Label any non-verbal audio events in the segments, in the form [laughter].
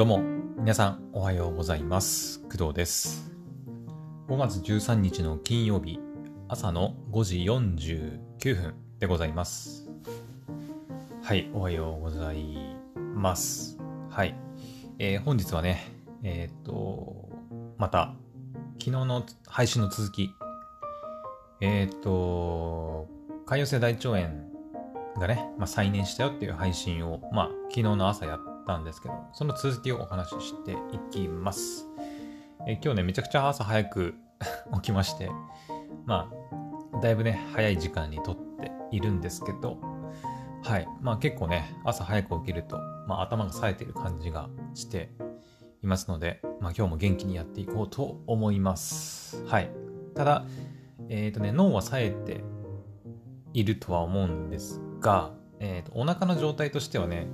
どうも、皆さんおはようございます。工藤です。5月13日の金曜日、朝の5時49分でございます。はい、おはようございます。はい。えー本日はね、えーっと、また、昨日の配信の続き、えーっと、海洋性大腸炎がね、まあ、再燃したよっていう配信を、まあ、昨日の朝やったんですけど、その続きをお話ししていきます。え今日ね、めちゃくちゃ朝早く起きまして、[laughs] まあ、だいぶね、早い時間に撮っているんですけど、はい。まあ結構ね、朝早く起きると、まあ頭が冴えている感じがしていますので、まあ今日も元気にやっていこうと思います。はい。ただ、えっ、とね、脳は冴えているとは思うんですが、えっ、と、お腹の状態としてはね、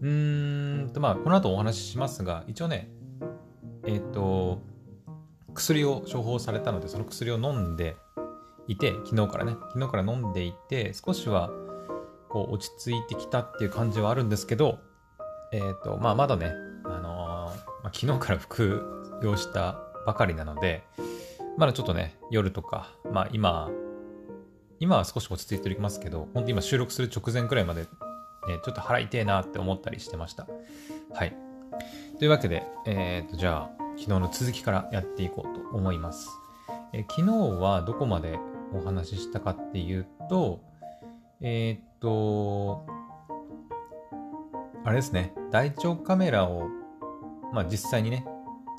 うーんと、まあ、この後お話ししますが、一応ね、えっ、と、薬を処方されたので、その薬を飲んでいて、昨日からね、昨日から飲んでいて、少しは、こう、落ち着いてきたっていう感じはあるんですけど、えっ、と、まあ、まだね、あのーまあ、昨日から服用したばかりなので、まだちょっとね、夜とか、まあ、今、今は少し落ち着いていますけど、本当今収録する直前くらいまで、ね、ちょっと腹痛えなって思ったりしてました。はい。というわけで、えっ、と、じゃあ、昨日の続きからやっていこうと思います。え昨日はどこまでお話ししたかっていうと、えーっと、あれですね、大腸カメラを、まあ実際にね、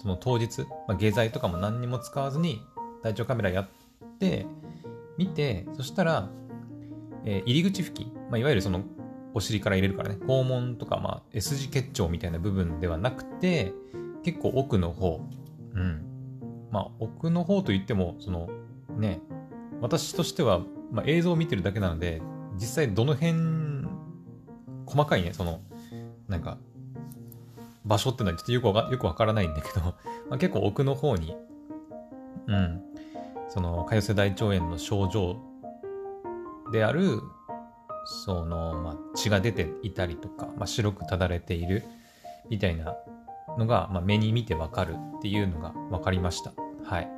その当日、まあ、下剤とかも何にも使わずに大腸カメラやって、見て、そしたら、えー入り口付近、まあ、いわゆるそのお尻から入れるからね、肛門とか、まあ、S 字結腸みたいな部分ではなくて、結構奥の方、うん。まあ、奥の方といっても、その、ね、私としては、まあ、映像を見てるだけなので、実際どの辺、細かいね、その、なんか、場所っていうのはちょっとよくわかよくわからないんだけど、[laughs] まあ、結構奥の方に、うん、その、潰瘍性大腸炎の症状である、その、まあ、血が出ていたりとか、まあ、白くただれているみたいなのが、まあ、目に見てわかるっていうのが分かりました。はい。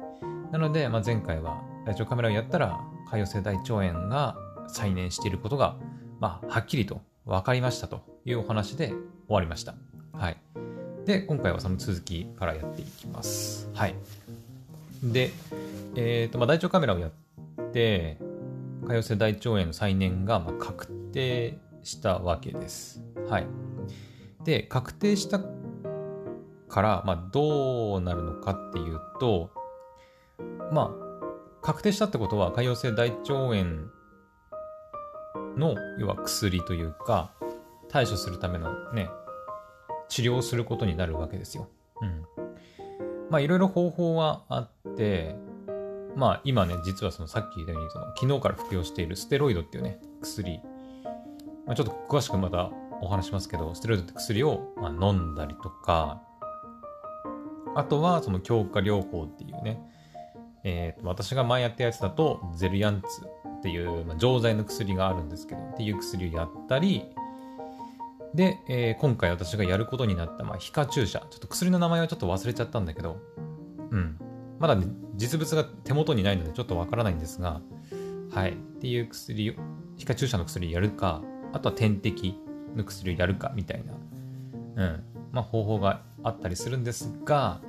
なので、まあ、前回は大腸カメラをやったら、潰瘍性大腸炎が再燃していることが、まあ、はっきりと分かりましたというお話で終わりました。はい。で、今回はその続きからやっていきます。はい。で、えっ、と、まあ、大腸カメラをやって、潰瘍性大腸炎の再燃がま確定したわけです。はい。で、確定したから、まあ、どうなるのかっていうと、まあ、確定したってことは、潰瘍性大腸炎の、要は薬というか、対処するためのね、治療することになるわけですよ。うん。まあ、いろいろ方法はあって、まあ今ね、実はそのさっき言ったように、その昨日から服用しているステロイドっていうね、薬。まあ、ちょっと詳しくまたお話しますけど、ステロイドって薬をまあ飲んだりとか、あとはその強化療法っていうね、えーと私が前やったやつだと、ゼルヤンツっていう、まあ、錠剤の薬があるんですけど、っていう薬をやったり、で、えー今回私がやることになった、まあ、皮下注射。ちょっと薬の名前はちょっと忘れちゃったんだけど、うん。まだね、実物が手元にないのでちょっとわからないんですが、はい。っていう薬を、皮下注射の薬やるか、あとは点滴の薬をやるかみたいな、うん。まあ方法があったりするんですが、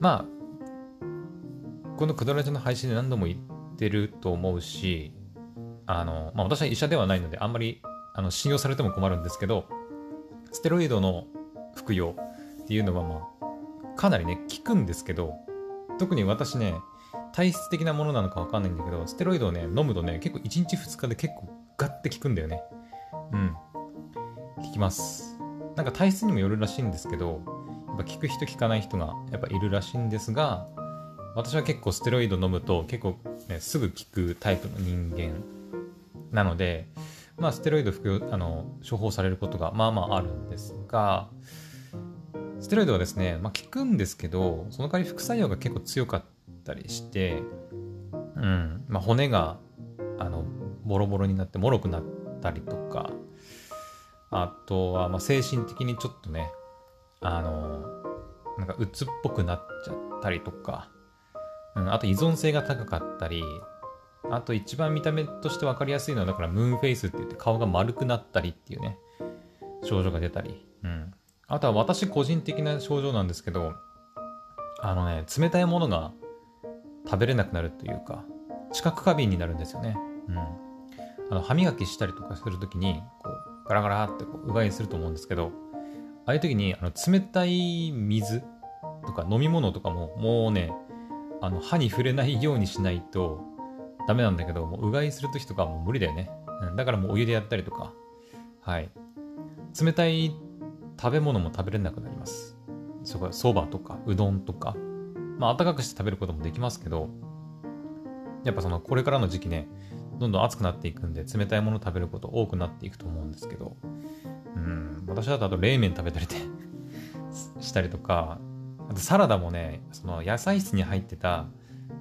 まあ、このクドラジの配信で何度も言ってると思うし、あの、まあ私は医者ではないのであんまりあの信用されても困るんですけど、ステロイドの服用っていうのはまあ、かなりね、効くんですけど、特に私ね、体質的なものなのかわかんないんだけど、ステロイドをね、飲むとね、結構1日2日で結構ガッて効くんだよね。うん。効きます。なんか体質にもよるらしいんですけど、やっぱ効く人効かない人がやっぱいるらしいんですが、私は結構ステロイド飲むと結構、ね、すぐ効くタイプの人間なので、まあステロイド服用、あの、処方されることがまあまああるんですが、ステロイドはですね、まあ、効くんですけど、その代わり副作用が結構強かったりして、うん、まあ、骨が、あの、ボロボロになって、脆くなったりとか、あとは、ま、精神的にちょっとね、あの、なんか鬱っぽくなっちゃったりとか、うん、あと依存性が高かったり、あと一番見た目として分かりやすいのは、だからムーンフェイスって言って顔が丸くなったりっていうね、症状が出たり。うん。あとは私個人的な症状なんですけど、あのね、冷たいものが食べれなくなるというか、知覚過敏になるんですよね。うん。あの、歯磨きしたりとかするときに、こう、ガラガラってこう、うがいすると思うんですけど、ああいう時に、あの、冷たい水とか飲み物とかも、もうね、あの、歯に触れないようにしないとダメなんだけど、もううがいする時とかはもう無理だよね。うん、だからもうお湯でやったりとか、はい。冷たい食べ物も食べれなくなります。そこそばとかうどんとか、まあ暖かくして食べることもできますけど、やっぱそのこれからの時期ね、どんどん暑くなっていくんで冷たいもの食べること多くなっていくと思うんですけど、うん、私だとあと冷麺食べたりで [laughs] したりとか、あとサラダもね、その野菜室に入ってた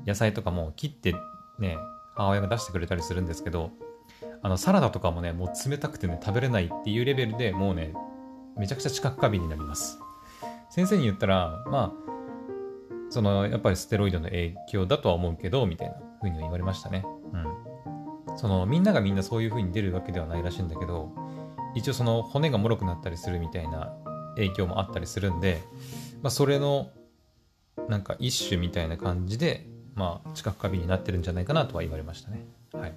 野菜とかも切ってね、母親が出してくれたりするんですけど、あのサラダとかもね、もう冷たくてね、食べれないっていうレベルでもうね、めちゃくちゃ知覚過敏になります。先生に言ったら、まあ、その、やっぱりステロイドの影響だとは思うけど、みたいな風には言われましたね。うん。その、みんながみんなそういう風に出るわけではないらしいんだけど、一応その骨が脆くなったりするみたいな影響もあったりするんで、まあ、それの、なんか一種みたいな感じで、まあ、知覚過敏になってるんじゃないかなとは言われましたね。はい。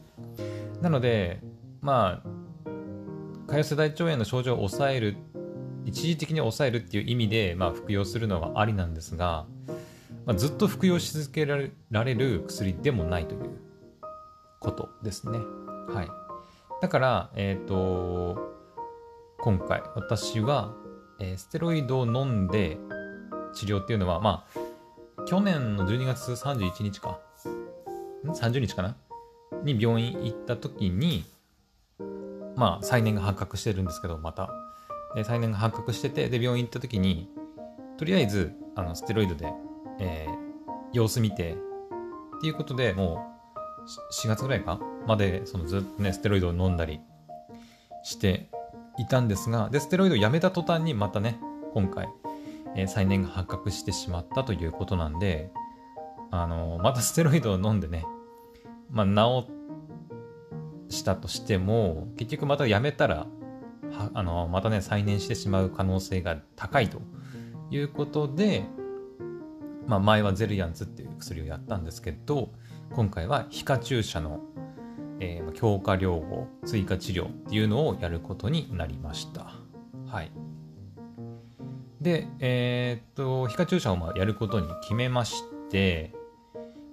なので、まあ、潰瘍性大腸炎の症状を抑える一時的に抑えるっていう意味で、まあ、服用するのはありなんですが、まあ、ずっと服用し続けられる薬でもないということですね。はい。だから、えっ、ー、と、今回私は、えー、ステロイドを飲んで治療っていうのは、まあ、去年の12月31日か、ん ?30 日かな？に病院行った時に、まあ、再燃が発覚してるんですけど、また。え再燃が発覚してて、で、病院行った時に、とりあえず、あの、ステロイドで、えー、様子見て、っていうことでもう、4月ぐらいか？まで、そのずっとね、ステロイドを飲んだりしていたんですが、で、ステロイドをやめた途端にまたね、今回、えー、再燃が発覚してしまったということなんで、あのー、またステロイドを飲んでね、まあ、治したとしても、結局またやめたら、あのまたね再燃してしまう可能性が高いということで、まあ、前はゼルヤンツっていう薬をやったんですけど今回は皮下注射の、えー、強化療法追加治療っていうのをやることになりました。はい。でえー、っと皮下注射をまあやることに決めまして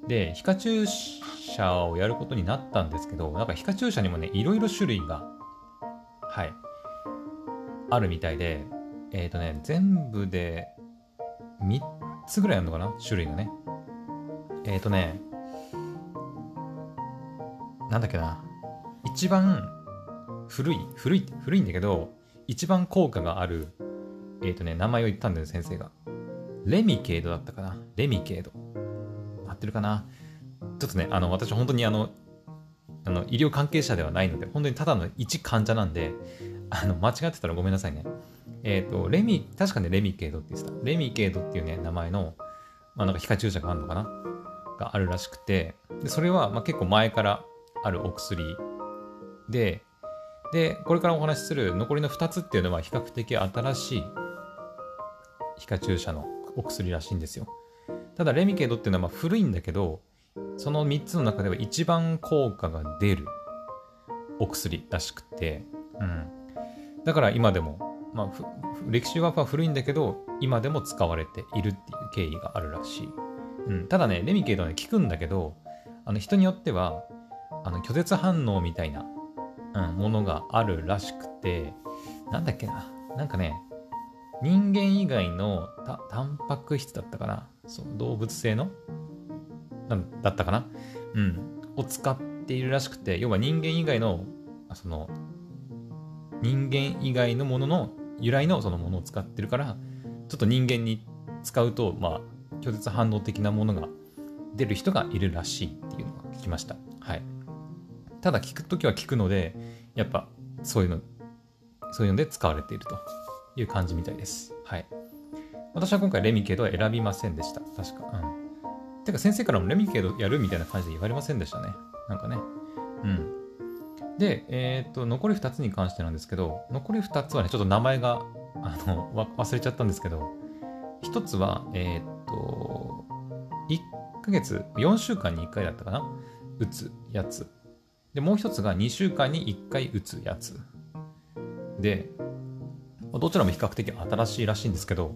で皮下注射をやることになったんですけどなんか皮下注射にもねいろいろ種類がはい。あるみたいで、えっ、ー、とね、全部で3つぐらいあるのかな？種類がね。えっ、ー、とね、なんだっけな？一番古い、古い、古いんだけど、一番効果がある、えっ、ー、とね、名前を言ったんだよ、先生が。レミケードだったかな？レミケード。合ってるかな？ちょっとね、あの、私本当にあの、あの医療関係者ではないので、本当にただの一患者なんで、あの、間違ってたらごめんなさいね。えっ、ー、と、レミ、確かね、レミケードって言ってた。レミケードっていうね、名前の、まあなんか皮下注射があるのかな？があるらしくて、でそれは、まあ、結構前からあるお薬で、で、これからお話しする残りの2つっていうのは比較的新しい皮下注射のお薬らしいんですよ。ただ、レミケードっていうのはま古いんだけど、その3つの中では一番効果が出るお薬らしくて、うん。だから今でも、まあ、歴史は古いんだけど、今でも使われているっていう経緯があるらしい。うん、ただね、レミケードはね、効くんだけど、あの人によっては、あの拒絶反応みたいな、うん、ものがあるらしくて、なんだっけな、なんかね、人間以外のたタンパク質だったかな、そう動物性のだったかな、うん、を使っているらしくて、要は人間以外の、その人間以外のものの由来のそのものを使ってるからちょっと人間に使うとまあ拒絶反応的なものが出る人がいるらしいっていうのが聞きましたはいただ聞く時は聞くのでやっぱそういうのそういうので使われているという感じみたいですはい私は今回レミケードは選びませんでした。確か。うん。てか先生からもレミケードやるみたいな感じで言われませんでしたね。なんかね。うん。で、えっ、と、残り2つに関してなんですけど、残り2つはね、ちょっと名前が、あの、忘れちゃったんですけど、1つは、えっ、と、1ヶ月、4週間に1回だったかな打つやつ。で、もう1つが2週間に1回打つやつ。で、どちらも比較的新しいらしいんですけど、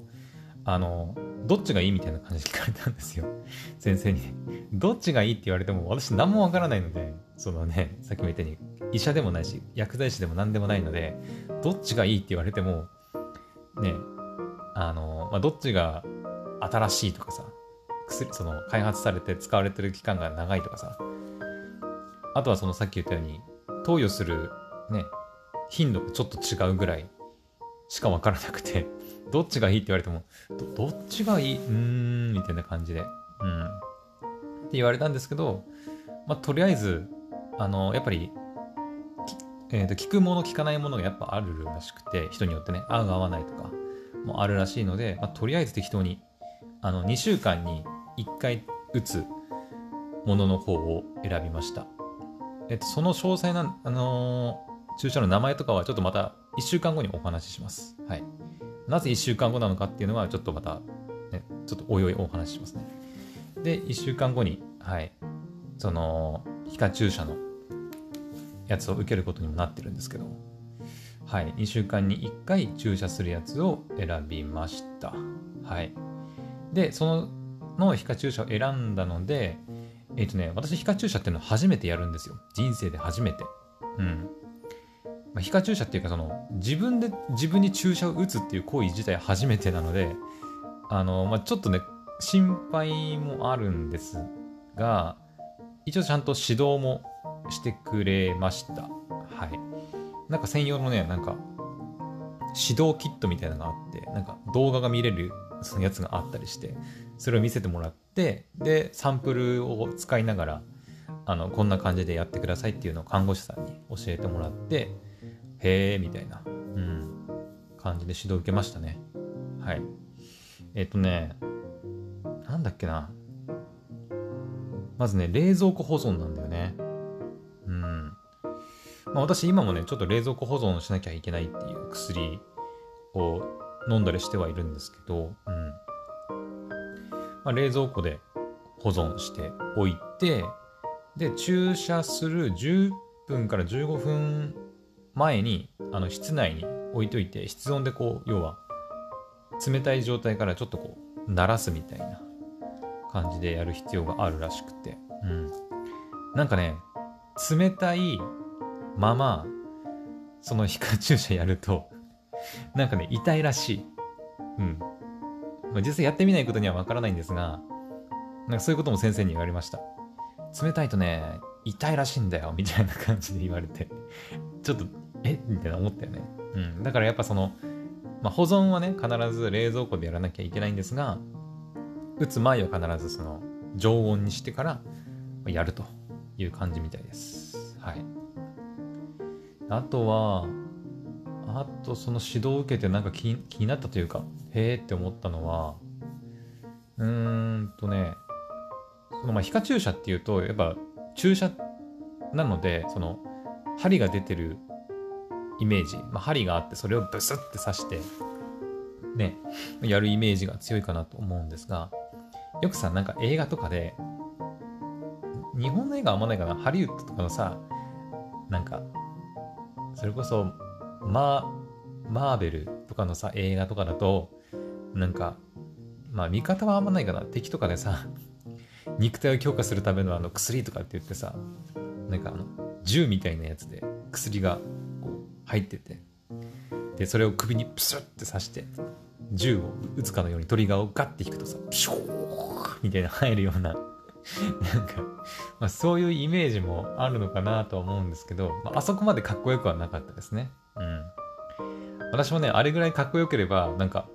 あの、どっちがいいみたいな感じで聞かれたんですよ。先生に。どっちがいいって言われても私何もわからないので、そのね、さっきも言ったように医者でもないし、薬剤師でも何でもないので、どっちがいいって言われても、ね、あの、まあ、どっちが新しいとかさ、薬、その開発されて使われてる期間が長いとかさ、あとはそのさっき言ったように、投与するね、頻度がちょっと違うぐらいしかわからなくて [laughs] どっちがいいって言われても、どっちがいい？うーん、みたいな感じで。うん。って言われたんですけど、まあ、とりあえず、あの、やっぱり、えっ、ー、と、聞くもの、聞かないものがやっぱあるらしくて、人によってね、合う合わないとかもあるらしいので、まあ、とりあえず適当に、あの、2週間に1回打つものの方を選びました。えっ、と、その詳細な、あのー、注射の名前とかはちょっとまた1週間後にお話しします。はい。なぜ1週間後なのかっていうのは、ちょっとまた、ね、ちょっとおいおいお話ししますね。で、1週間後に、はい、その、皮下注射のやつを受けることにもなってるんですけど、はい、2週間に1回注射するやつを選びました。はい。で、その、の皮下注射を選んだので、えっ、ー、とね、私皮下注射っていうのは初めてやるんですよ。人生で初めて。うん。まあ、皮下注射っていうかその自分で自分に注射を打つっていう行為自体初めてなのであの、まあ、ちょっとね心配もあるんですが一応ちゃんと指導もしてくれましたはいなんか専用のねなんか指導キットみたいなのがあってなんか動画が見れるそのやつがあったりしてそれを見せてもらってでサンプルを使いながらあのこんな感じでやってくださいっていうのを看護師さんに教えてもらってへえ、みたいな、うん、感じで指導受けましたね。はい。えっ、とね、なんだっけな。まずね、冷蔵庫保存なんだよね。まあ私今もね、ちょっと冷蔵庫保存しなきゃいけないっていう薬を飲んだりしてはいるんですけど、うん。まあ、冷蔵庫で保存しておいて、で、注射する10分から15分前にあの室内に置いといて室温でこう要は冷たい状態からちょっとこう慣らすみたいな感じでやる必要があるらしくて、うん、なんかね冷たいままその皮下注射やると [laughs] なんかね痛いらしいうん、まあ、実際やってみないことにはわからないんですがなんかそういうことも先生に言われました冷たいとね痛いらしいんだよみたいな感じで言われて [laughs] ちょっとえ？みたいな思ったよね。うん。だからやっぱその、まあ、保存はね、必ず冷蔵庫でやらなきゃいけないんですが、打つ前は必ずその常温にしてからやるという感じみたいです。はい。あとは、あとその指導を受けてなんか気気になったというか、へーって思ったのは、うーんとね、そのまあ皮下注射っていうと、やっぱ注射なので、その針が出てるイメージ、まあ、針があってそれをブスって刺してねやるイメージが強いかなと思うんですがよくさなんか映画とかで日本の映画はあんまないかなハリウッドとかのさなんかそれこそママーベルとかのさ映画とかだとなんかまあ味方はあんまないかな。敵とかでさ [laughs] 肉体を強化するためのあの薬とかって言ってさなんかあの銃みたいなやつで薬がこう入ってて。でそれを首にプスッて刺して銃を撃つかのようにトリガーをガッて引くとさピショーみたいな入るようななんか、まあ、そういうイメージもあるのかなとは思うんですけど、まあ、あそこまでかっこよくはなかったですね。うん。私もねあれぐらいかっこよければなんか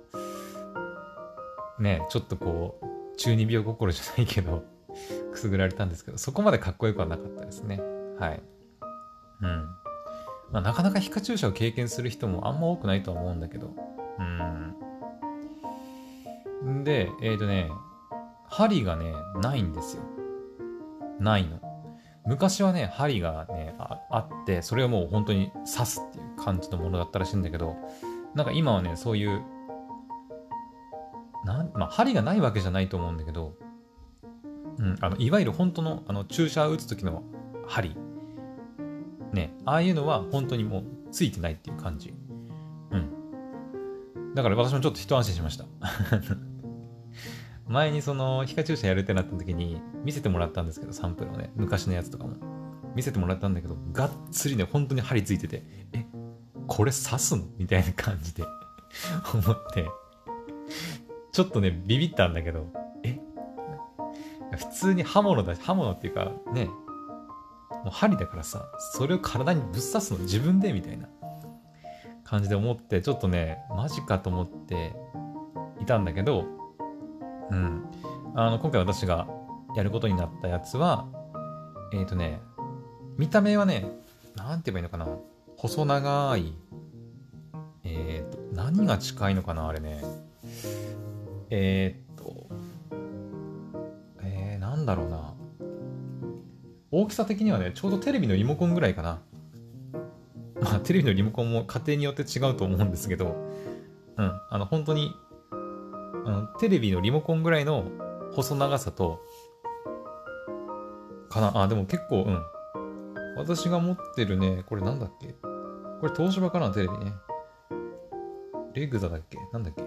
ねちょっとこう中二病心じゃないけどくすぐられたんですけどそこまでかっこよくはなかったですね。はい。うん。まあ、なかなか皮下注射を経験する人もあんま多くないとは思うんだけど、うん。で、えっ、ー、とね、針がね、ないんですよ。ないの。昔はね、針がねあ、あって、それをもう本当に刺すっていう感じのものだったらしいんだけど、なんか今はね、そういう、なん、まあ、針がないわけじゃないと思うんだけど、うん、あの、いわゆる本当の、あの、注射を打つ時の針。ね、ああいうのは本当にもうついてないっていう感じ。うん。だから私もちょっと一安心しました。前にその皮下注射やるってなった時に見せてもらったんですけど、サンプルをね、昔のやつとかも。見せてもらったんだけど、がっつりね、本当に針ついてて、え、これ刺すの？みたいな感じで [laughs] 思って、ちょっとね、ビビったんだけど、え？普通に刃物だし、刃物っていうかね、もう針だからさ、それを体にぶっ刺すの？自分で？みたいな。感じで思って、ちょっとね、マジかと思っていたんだけど、うん。あの、今回私がやることになったやつは、えっ、ー、とね、見た目はね、なんて言えばいいのかな。細長い、えっ、ー、と、何が近いのかな、あれね。えっ、ー、と、えー、なんだろうな。大きさ的にはね、ちょうどテレビのリモコンぐらいかな。まあ、テレビのリモコンも家庭によって違うと思うんですけど、うん、あの、本当にあのテレビのリモコンぐらいの細長さと、かな。あ、でも結構、うん。私が持ってるね、これなんだっけ？これ東芝かな、テレビね。レグザだっけ？なんだっけ？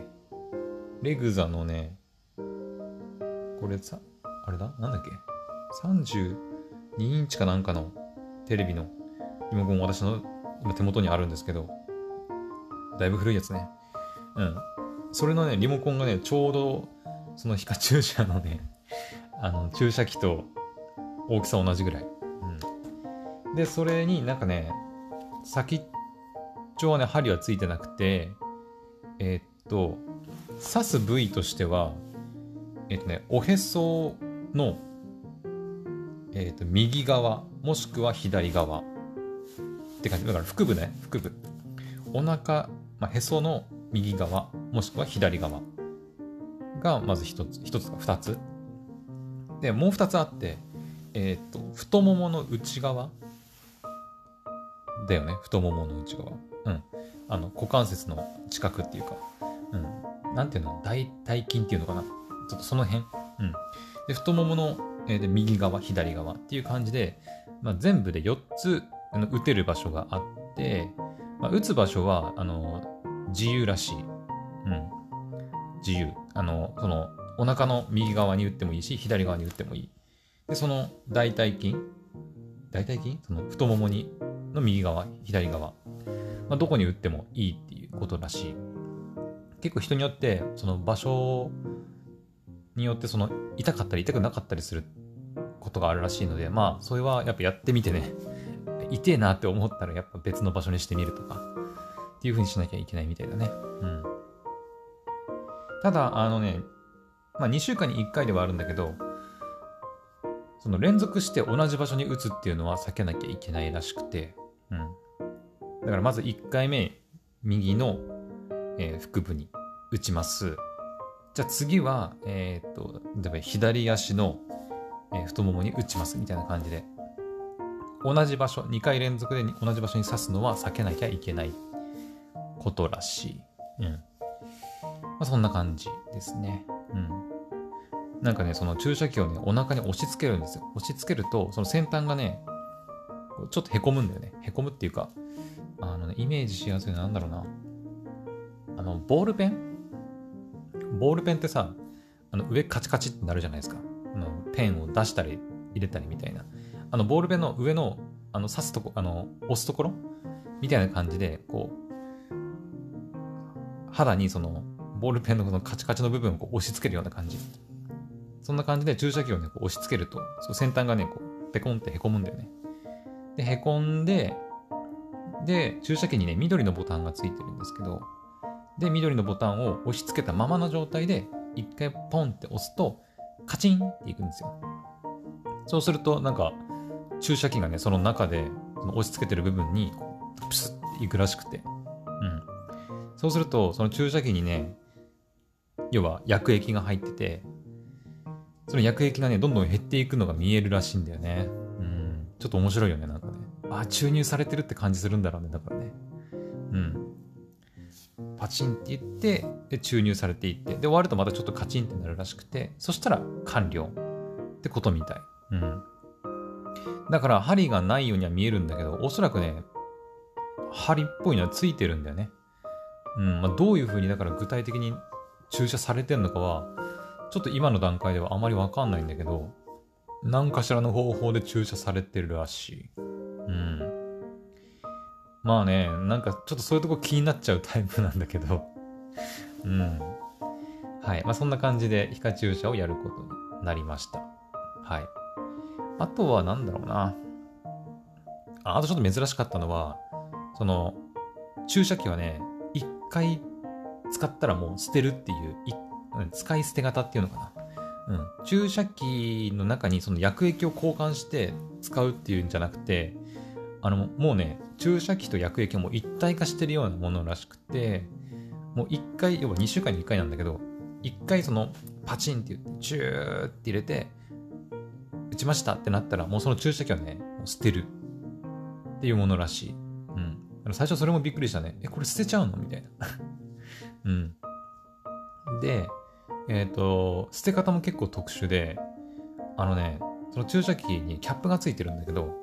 レグザのね、これさ、あれだ？なんだっけ ?32 インチかなんかのテレビのリモコン私の今手元にあるんですけど、だいぶ古いやつね。うん。それのね、リモコンがね、ちょうど、その皮下注射のね、[laughs] あの、注射器と大きさ同じぐらい。うん。で、それになんかね、先っちょはね、針はついてなくて、えー、っと、刺す部位としては、え、っとね、おへその、えー、っと、右側、もしくは左側って感じ。だから腹部ね、腹部。お腹、まあ、へその右側、もしくは左側がまず一つ、一つか二つ。で、もう二つあって、えっ、と、太ももの内側だよね、太ももの内側。うん。あの、股関節の近くっていうか、うん。なんていうの大、大筋っていうのかなちょっとその辺。うん。で、太ももの、えー、で右側、左側っていう感じで、まあ、全部で4つ打てる場所があって、まあ、打つ場所は、あの、自由らしい。うん。自由。あの、その、お腹の右側に打ってもいいし、左側に打ってもいい。で、その大腿筋大腿筋その太ももに、の右側、左側。まあ、どこに打ってもいいっていうことらしい。結構人によって、その場所によって、その痛かったり痛くなかったりすることがあるらしいので、まあ、それはやっぱやってみてね、痛えなって思ったらやっぱ別の場所にしてみるとか、っていう風にしなきゃいけないみたいだね。うん。ただ、あのね、まあ2週間に1回ではあるんだけど、その連続して同じ場所に打つっていうのは避けなきゃいけないらしくて、うん。だからまず1回目、右の、えー、腹部に打ちます。じゃあ次は、えー、っと、例えば左足の、えー、太ももに打ちますみたいな感じで、同じ場所、2回連続で同じ場所に刺すのは避けなきゃいけないことらしい。うん。まあ、そんな感じですね。うん。なんかね、その注射器をね、お腹に押し付けるんですよ。押し付けると、その先端がね、ちょっとへこむんだよね。へこむっていうか、あのね、イメージしやすいのはなんだろうな。あの、ボールペン？ボールペンってさ、あの上カチカチってなるじゃないですか。あのペンを出したり入れたりみたいな。あの、ボールペンの上の、あの、刺すとこ、あの、押すところ？みたいな感じで、こう、肌にそのボールペンのこのカチカチの部分をこう押し付けるような感じ。そんな感じで注射器をね、こう押し付けると、その先端がね、こう、ペコンってへこむんだよね。で、へこんで、で、注射器にね、緑のボタンがついてるんですけど、で、緑のボタンを押し付けたままの状態で、一回ポンって押すと、カチンっていくんですよ。そうすると、なんか、注射器がね、その中で、その押し付けてる部分に、プスッていくらしくて、うんそうすると、その注射器にね、要は薬液が入ってて、その薬液がね、どんどん減っていくのが見えるらしいんだよね。うん。ちょっと面白いよね、なんかね。あ、注入されてるって感じするんだろうね、だからね。うん。パチンって言って、で、注入されていって、で、終わるとまたちょっとカチンってなるらしくて、そしたら完了ってことみたい。うん。だから、針がないようには見えるんだけど、おそらくね、針っぽいのはついてるんだよね。うん。まあ、どういう風に、だから具体的に注射されてんのかは、ちょっと今の段階ではあまりわかんないんだけど、何かしらの方法で注射されてるらしい。うん。まあね、なんかちょっとそういうとこ気になっちゃうタイプなんだけど、うん。はい。まあそんな感じで皮下注射をやることになりました。はい。あとは何だろうな。ああとちょっと珍しかったのは、その、注射器はね、回使ったらもう捨てるっていう、使い捨て型っていうのかな。うん。注射器の中にその薬液を交換して使うっていうんじゃなくて、あの、もうね、注射器と薬液もう一体化してるようなものらしくて、もう一回、要は2週間に1回なんだけど、一回そのパチンって言って、チューって入れて、打ちましたってなったら、もうその注射器はね、捨てるっていうものらしい。最初それもびっくりしたね。え、これ捨てちゃうの？みたいな。[laughs] うん。で、えっ、ー、と、捨て方も結構特殊で、あのね、その注射器にキャップがついてるんだけど、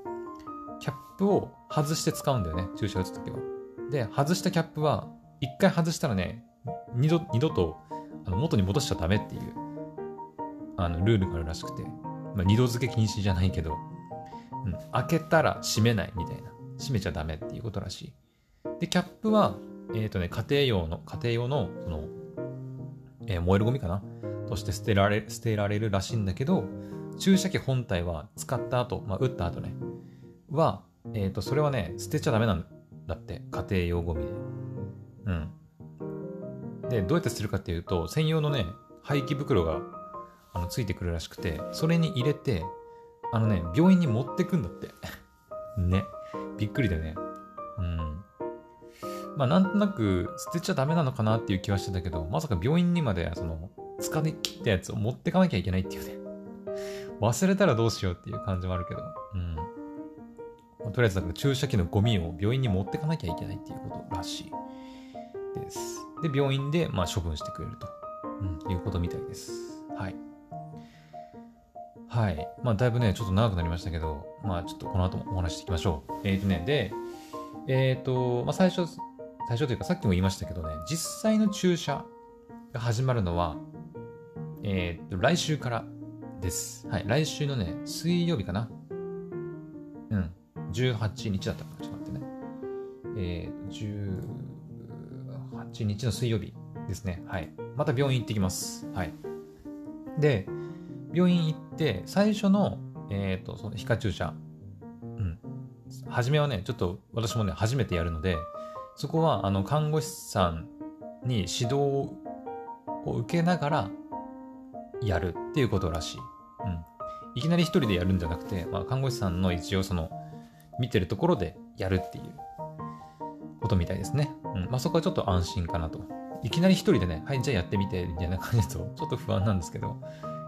キャップを外して使うんだよね、注射打つときは。で、外したキャップは、一回外したらね、二度、二度とあの元に戻しちゃダメっていう、あの、ルールがあるらしくて、まあ、二度付け禁止じゃないけど、うん、開けたら閉めないみたいな。閉めちゃダメっていうことらしい。で、キャップは、えっ、ー、とね、家庭用の、家庭用の、その、えー、燃えるゴミかな？として捨てられ、捨てられるらしいんだけど、注射器本体は使った後、まあ、打った後ね、は、えっ、ー、と、それはね、捨てちゃダメなんだって、家庭用ゴミで。うん。で、どうやって捨てるかっていうと、専用のね、廃棄袋が、あの、ついてくるらしくて、それに入れて、あのね、病院に持ってくんだって。[laughs] ね。びっくりだよね。うん。まあ、なんとなく捨てちゃダメなのかなっていう気はしてたけど、まさか病院にまで、その、疲れ切ったやつを持ってかなきゃいけないっていうね。[laughs] 忘れたらどうしようっていう感じもあるけど。うん。まとりあえずだから注射器のゴミを病院に持ってかなきゃいけないっていうことらしいです。で、病院でまあ処分してくれると、うん、いうことみたいです。はい。はい。まあ、だいぶね、ちょっと長くなりましたけど、まあ、ちょっとこの後もお話していきましょう。えっ、ー、とね、で、えっ、ー、と、まあ、最初、最初というかさっきも言いましたけどね、実際の注射が始まるのは、えっ、ー、と、来週からです。はい。来週のね、水曜日かな。うん。18日だったかな。ちょっと待ってね。えー、18日の水曜日ですね。はい。また病院行ってきます。はい。で、病院行って、最初の、えっ、ー、と、その皮下注射。うん。初めはね、ちょっと私もね、初めてやるので、そこは、あの、看護師さんに指導を受けながらやるっていうことらしい。うん。いきなり一人でやるんじゃなくて、まあ、看護師さんの一応その、見てるところでやるっていうことみたいですね。うん。まあ、そこはちょっと安心かなと。いきなり一人でね、はい、じゃあやってみて、みたいな感じだと、ちょっと不安なんですけど、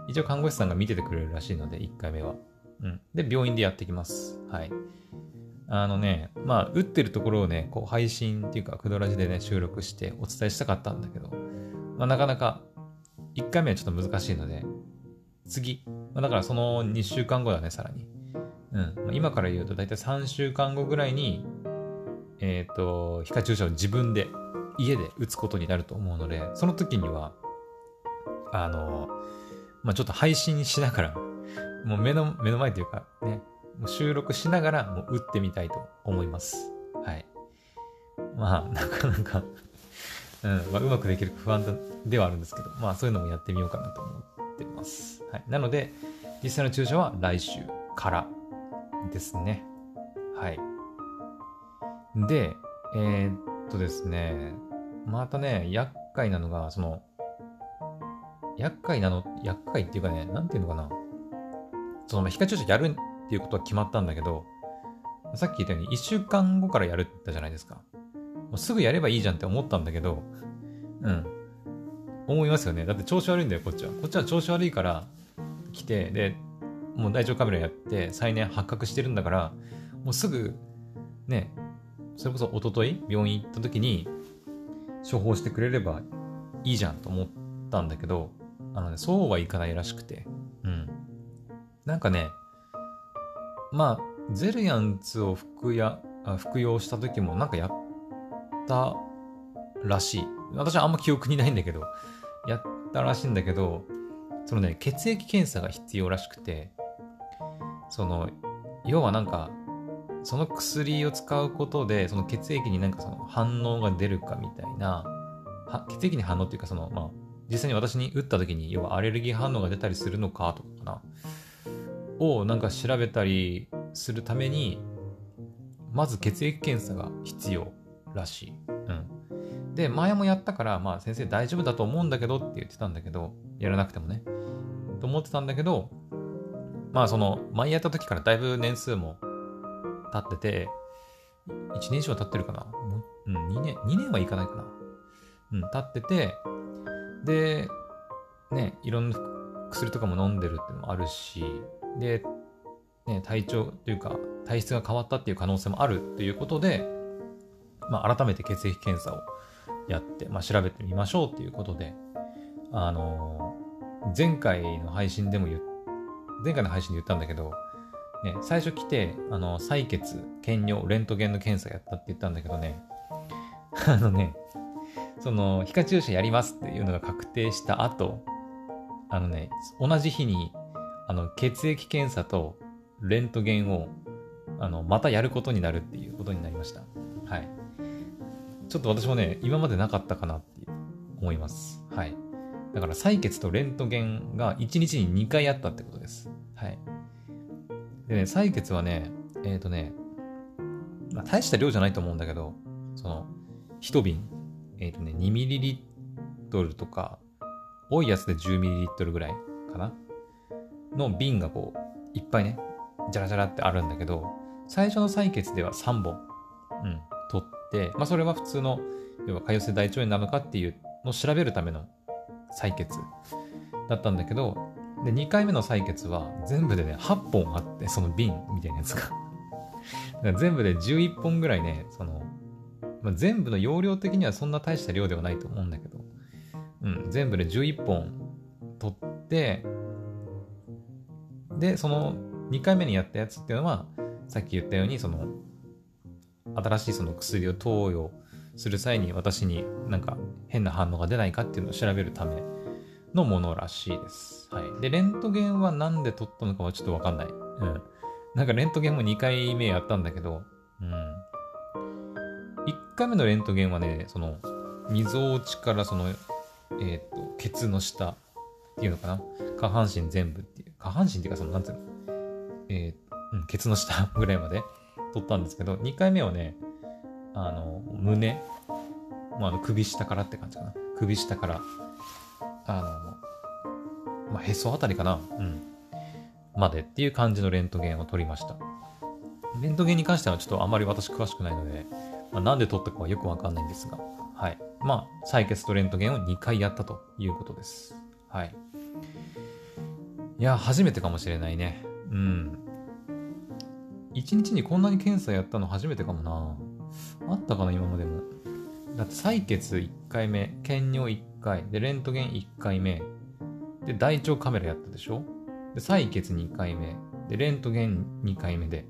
一応看護師さんが見ててくれるらしいので、1回目は。うん。で、病院でやってきます。はい。あのね、まあ、打ってるところをね、こう、配信っていうか、クドラジでね、収録してお伝えしたかったんだけど、まあ、なかなか、1回目はちょっと難しいので、次、まあ、だからその2週間後だね、さらに。うんま。今から言うと大体3週間後ぐらいに、えっ、ー、と、皮下注射を自分で家で打つことになると思うので、その時には、あの、まあ、ちょっと配信しながら、もう目の、目の前というかね、もう収録しながらもう打ってみたいと思います。はい。まあ、なかなかうん、まあ、うまくできるか不安ではあるんですけど、まあそういうのもやってみようかなと思ってます。はい。なので、実際の注射は来週からですね。はい。で、えー、っとですね、またね、厄介なのが、その、厄介なの、厄介っていうかね、なんていうのかな。その、皮下注射やるっていうことは決まったんだけど、さっき言ったように1週間後からやるって言ったじゃないですか。もうすぐやればいいじゃんって思ったんだけど、うん。思いますよね。だって調子悪いんだよ、こっちは。こっちは調子悪いから来て、で、もう大腸カメラやって再燃発覚してるんだから、もうすぐ、ね、それこそ一昨日病院行った時に処方してくれればいいじゃんと思ったんだけど、あのね、そうはいかないらしくて。うん。なんかね、まあ、ゼルヤンツを服や服用した時もなんかやったらしい。私はあんま記憶にないんだけど、やったらしいんだけど、そのね、血液検査が必要らしくて、その、要はなんか、その薬を使うことで、その血液になんかその反応が出るかみたいな、血液に反応っていうかその、まあ、実際に私に打った時に、要はアレルギー反応が出たりするのかとかかな、をなんか調べたりするために、まず血液検査が必要らしい。うん。で、前もやったから、まあ先生大丈夫だと思うんだけどって言ってたんだけど、やらなくてもね。と思ってたんだけど、まあその、前やった時からだいぶ年数も経ってて、1年以上経ってるかなうん、2年、2年はいかないかなうん、経ってて、で、ね、いろんな薬とかも飲んでるってのもあるし、で、ね、体調というか、体質が変わったっていう可能性もあるということで、まあ、改めて血液検査をやって、まあ、調べてみましょうっていうことで、あのー、前回の配信でも言前回の配信で言ったんだけど、ね、最初来て、あの、採血、検尿、レントゲンの検査やったって言ったんだけどね、[laughs] あのね、その、皮下注射やりますっていうのが確定した後、あのね、同じ日に、あの、血液検査とレントゲンを、あの、またやることになるっていうことになりました。はい。ちょっと私もね、今までなかったかなって思います。はい。だから採血とレントゲンが1日に2回あったってことです。はい。でね、採血はね、えっ、ー、とね、まあ、大した量じゃないと思うんだけど、その、1瓶、えっ、ー、とね、2ml とか、多いやつで 10ml ぐらいかな？の瓶がこう、いっぱいね、じゃらじゃらってあるんだけど、最初の採血では3本、うん、取って、まあそれは普通の、要は潰瘍性大腸炎なのかっていうのを調べるための採血だったんだけど、で、2回目の採血は全部でね、8本あって、その瓶みたいなやつが。全部で11本ぐらいね、その、まあ、全部の容量的にはそんな大した量ではないと思うんだけど、うん、全部で11本取って、で、その2回目にやったやつっていうのは、さっき言ったように、その、新しいその薬を投与する際に私になんか変な反応が出ないかっていうのを調べるためのものらしいです。はい。で、レントゲンはなんで撮ったのかはちょっとわかんない。うん。なんかレントゲンも2回目やったんだけど、うん。1回目のレントゲンはね、その、みぞおちからその、えっ、ー、と、ケツの下っていうのかな？下半身全部っていう。下半身っていうかその、なんていうの？えー、うん、ケツの下 [laughs] ぐらいまで撮ったんですけど、2回目はね、あの、胸、まあ、首下からって感じかな？首下からあの、まあ、へそあたりかな？うん。までっていう感じのレントゲンを撮りました。レントゲンに関してはちょっとあまり私詳しくないので、まあ、なんで撮ったかはよくわかんないんですが、はい。まあ、採血とレントゲンを2回やったということです。はい。いや、初めてかもしれないね。うん。1日にこんなに検査やったの初めてかもな。あったかな、今までも。だって採血1回目、検尿1回、で、レントゲン1回目、で、大腸カメラやったでしょ？で、採血2回目、で、レントゲン2回目で、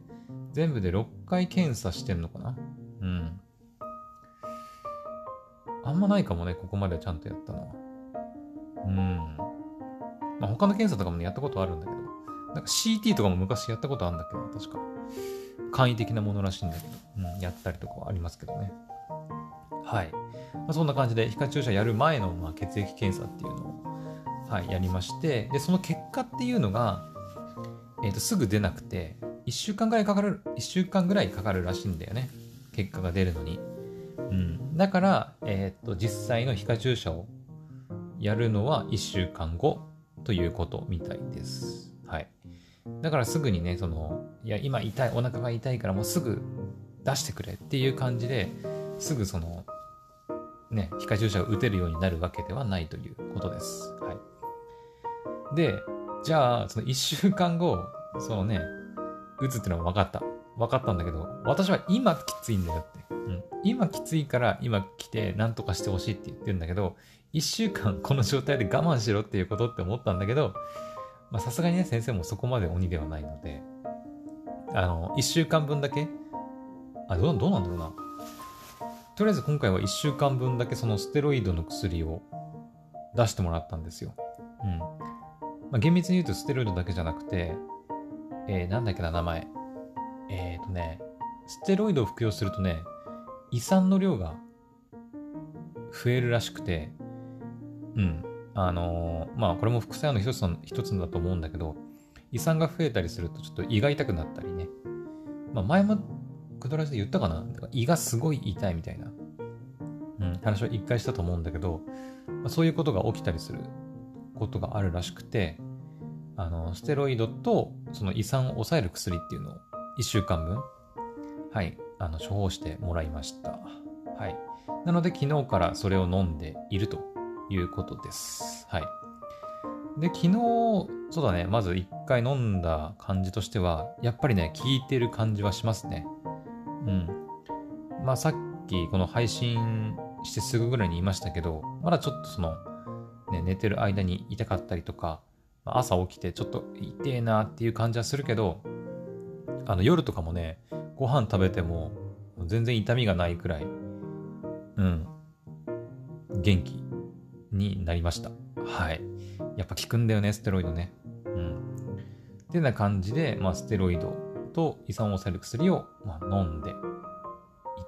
全部で6回検査してんのかな？あんまないかもね、ここまではちゃんとやったのは。うん。まあ、他の検査とかもね、やったことあるんだけど、なんか CT とかも昔やったことあるんだけど、確か。簡易的なものらしいんだけど、うん、やったりとかはありますけどね。はい。まあ、そんな感じで皮下注射やる前のまあ血液検査っていうのを、はい、やりまして、で、その結果っていうのが、えっ、ー、と、すぐ出なくて、1週間ぐらいかかる、1週間ぐらいかかるらしいんだよね。結果が出るのに。うん。だから、えっ、と、実際の皮下注射をやるのは1週間後ということみたいです。はい。だからすぐにね、その、いや、今痛い、お腹が痛いからもうすぐ出してくれっていう感じで、すぐその、ね、皮下注射を打てるようになるわけではないということです。はい。で、じゃあ、その1週間後、そのね、打つっていうのは分かった。分かったんだけど、私は今きついんだよって。うん。今きついから今来て何とかしてほしいって言ってるんだけど、1週間この状態で我慢しろっていうことって思ったんだけど、まさすがにね、先生もそこまで鬼ではないので、あの、1週間分だけ、あ、どうどうなんだろうな。とりあえず今回は1週間分だけそのステロイドの薬を出してもらったんですよ。うん。まあ、厳密に言うとステロイドだけじゃなくて、えー、なんだっけな、名前。えっ、ー、とね、ステロイドを服用するとね、胃酸の量が増えるらしくて、うん。あのー、まあ、これも副作用の一つの一つだと思うんだけど、胃酸が増えたりするとちょっと胃が痛くなったりね。まあ、前もクドラジで言ったかな？胃がすごい痛いみたいな、うん、話を一回したと思うんだけど、まあ、そういうことが起きたりすることがあるらしくて、あの、ステロイドとその胃酸を抑える薬っていうのを1週間分、はい、あの、処方してもらいました。はい。なので昨日からそれを飲んでいるということです。はい。で、昨日、そうだね、まず一回飲んだ感じとしては、やっぱりね、効いてる感じはしますね。うん。まあさっきこの配信してすぐぐらいに言いましたけど、まだちょっとその、ね、寝てる間に痛かったりとか、朝起きてちょっと痛えなっていう感じはするけど、あの夜とかもね、ご飯食べても全然痛みがないくらい、うん、元気になりました。はい。やっぱ効くんだよね、ステロイドね。うん。ってな感じで、まあ、ステロイドと胃酸を抑える薬を、まあ、飲んでい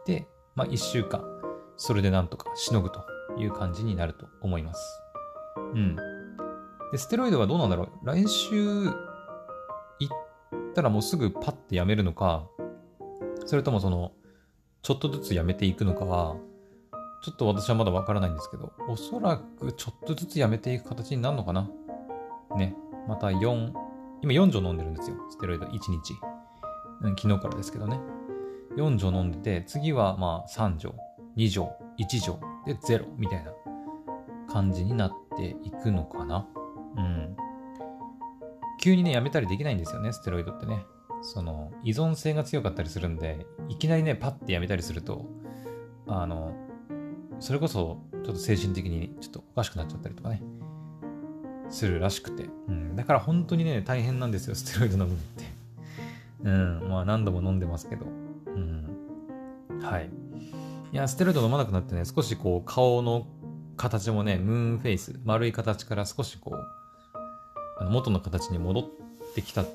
て、まあ、1週間、それでなんとかしのぐという感じになると思います。うん。で、ステロイドはどうなんだろう来週ったらもうすぐパッてやめるのか、それともその、ちょっとずつやめていくのかは、ちょっと私はまだわからないんですけど、おそらくちょっとずつやめていく形になるのかなね。また4、今4錠飲んでるんですよ。ステロイド1日。うん、昨日からですけどね。4錠飲んでて、次はまあ3錠、2錠、1錠で0みたいな感じになっていくのかな。うん。急にね、やめたりできないんですよね、ステロイドってね。その、依存性が強かったりするんで、いきなりね、パッてやめたりすると、あの、それこそ、ちょっと精神的にちょっとおかしくなっちゃったりとかね、するらしくて。うん。だから本当にね、大変なんですよ、ステロイド飲むって。うん。まあ何度も飲んでますけど。うん。はい。いや、ステロイド飲まなくなってね、少しこう、顔の形もね、ムーンフェイス、丸い形から少しこう、元の形に戻ってきた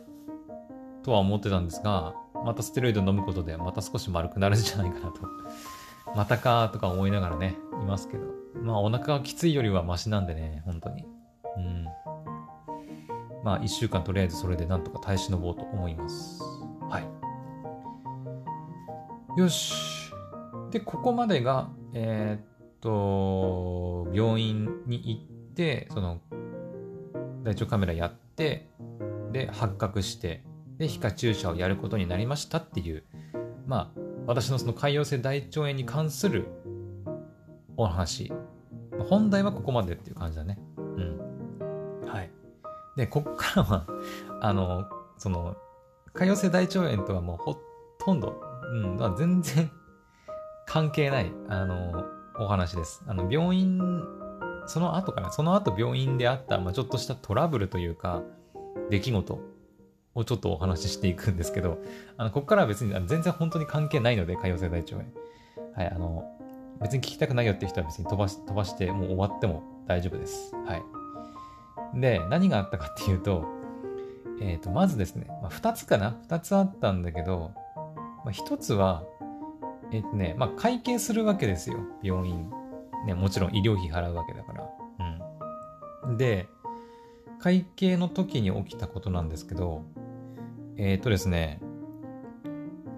とは思ってたんですが、またステロイド飲むことでまた少し丸くなるんじゃないかなと。[laughs] またかとか思いながらね、いますけど。まあお腹がきついよりはマシなんでね、本当に。うん。まあ一週間とりあえずそれでなんとか耐え忍ぼうと思います。はい。よし。で、ここまでが、えー、っと、病院に行って、その大腸カメラやって、で、発覚して、で、皮下注射をやることになりましたっていう、まあ、私のその潰瘍性大腸炎に関するお話。本題はここまでっていう感じだね。うん。はい。で、こっからは、あの、その、潰瘍性大腸炎とはもうほとんど、うん、まあ、全然関係ない、あの、お話です。あの、病院その後かな、その後病院であった、まあ、ちょっとしたトラブルというか、出来事をちょっとお話ししていくんですけど、あの、ここからは別に全然本当に関係ないので、潰瘍性大腸炎。はい、あの、別に聞きたくないよって人は別に飛ばし、飛ばしてもう終わっても大丈夫です。はい。で、何があったかっていうと、えっ、ー、と、まずですね、まあ、2つかな？2つあったんだけど、まあ、1つは、えっ、とね、まあ、会計するわけですよ、病院ね、もちろん医療費払うわけだから。うん。で、会計の時に起きたことなんですけど、えっ、とですね、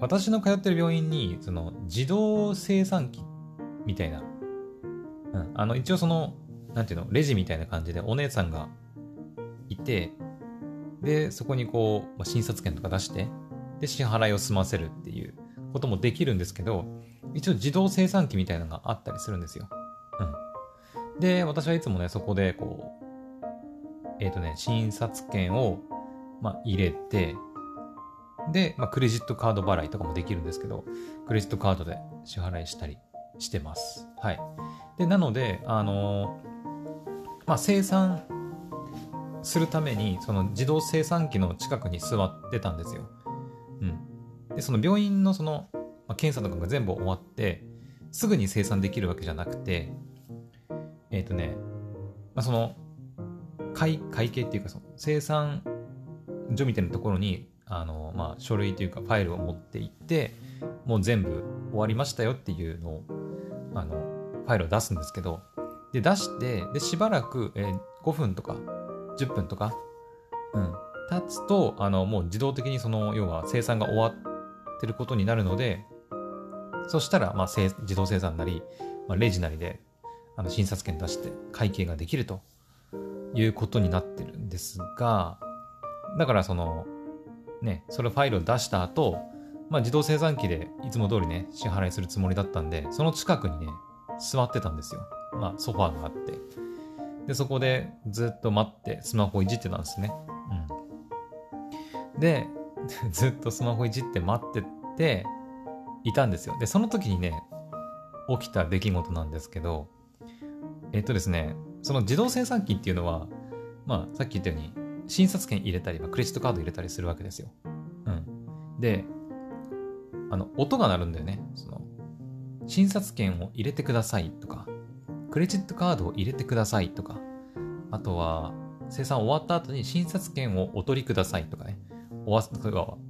私の通ってる病院に、その、自動生産機みたいな、うん、あの、一応その、なんていうの、レジみたいな感じでお姉さんがいて、で、そこにこう、まあ、診察券とか出して、で、支払いを済ませるっていうこともできるんですけど、一応自動生産機みたいなのがあったりするんですよ。うん。で、私はいつもね、そこで、こう、えっ、ー、とね、診察券を、まあ、入れて、で、まあ、クレジットカード払いとかもできるんですけど、クレジットカードで支払いしたりしてます。はい。で、なので、あのー、まあ、生産するために、その自動生産機の近くに座ってたんですよ。うん。で、その病院のその、まあ、検査とかが全部終わって、すぐに生産できるわけじゃなくて、えっ、ー、とね、まあ、その、会会計っていうかその生産所みたいなところにあの、まあ、書類というかファイルを持って行ってもう全部終わりましたよっていうのをあのファイルを出すんですけどで出してでしばらく、えー、5分とか10分とか、うん、経つとあのもう自動的にその要は生産が終わってることになるのでそしたら、まあ、自動生産なり、まあ、レジなりであの診察券出して会計ができるということになってるんですが、だからその、ね、それファイルを出した後、まあ自動生産機でいつも通りね、支払いするつもりだったんで、その近くにね、座ってたんですよ。まあソファーがあって。で、そこでずっと待ってスマホいじってたんですね。うん。で、[laughs] ずっとスマホいじって待ってていたんですよ。で、その時にね、起きた出来事なんですけど、えっとですね、その自動生産機っていうのは、まあ、さっき言ったように、診察券入れたり、まあ、クレジットカード入れたりするわけですよ。うん。で、あの、音が鳴るんだよね。その、診察券を入れてくださいとか、クレジットカードを入れてくださいとか、あとは、生産終わった後に診察券をお取りくださいとかね。おわ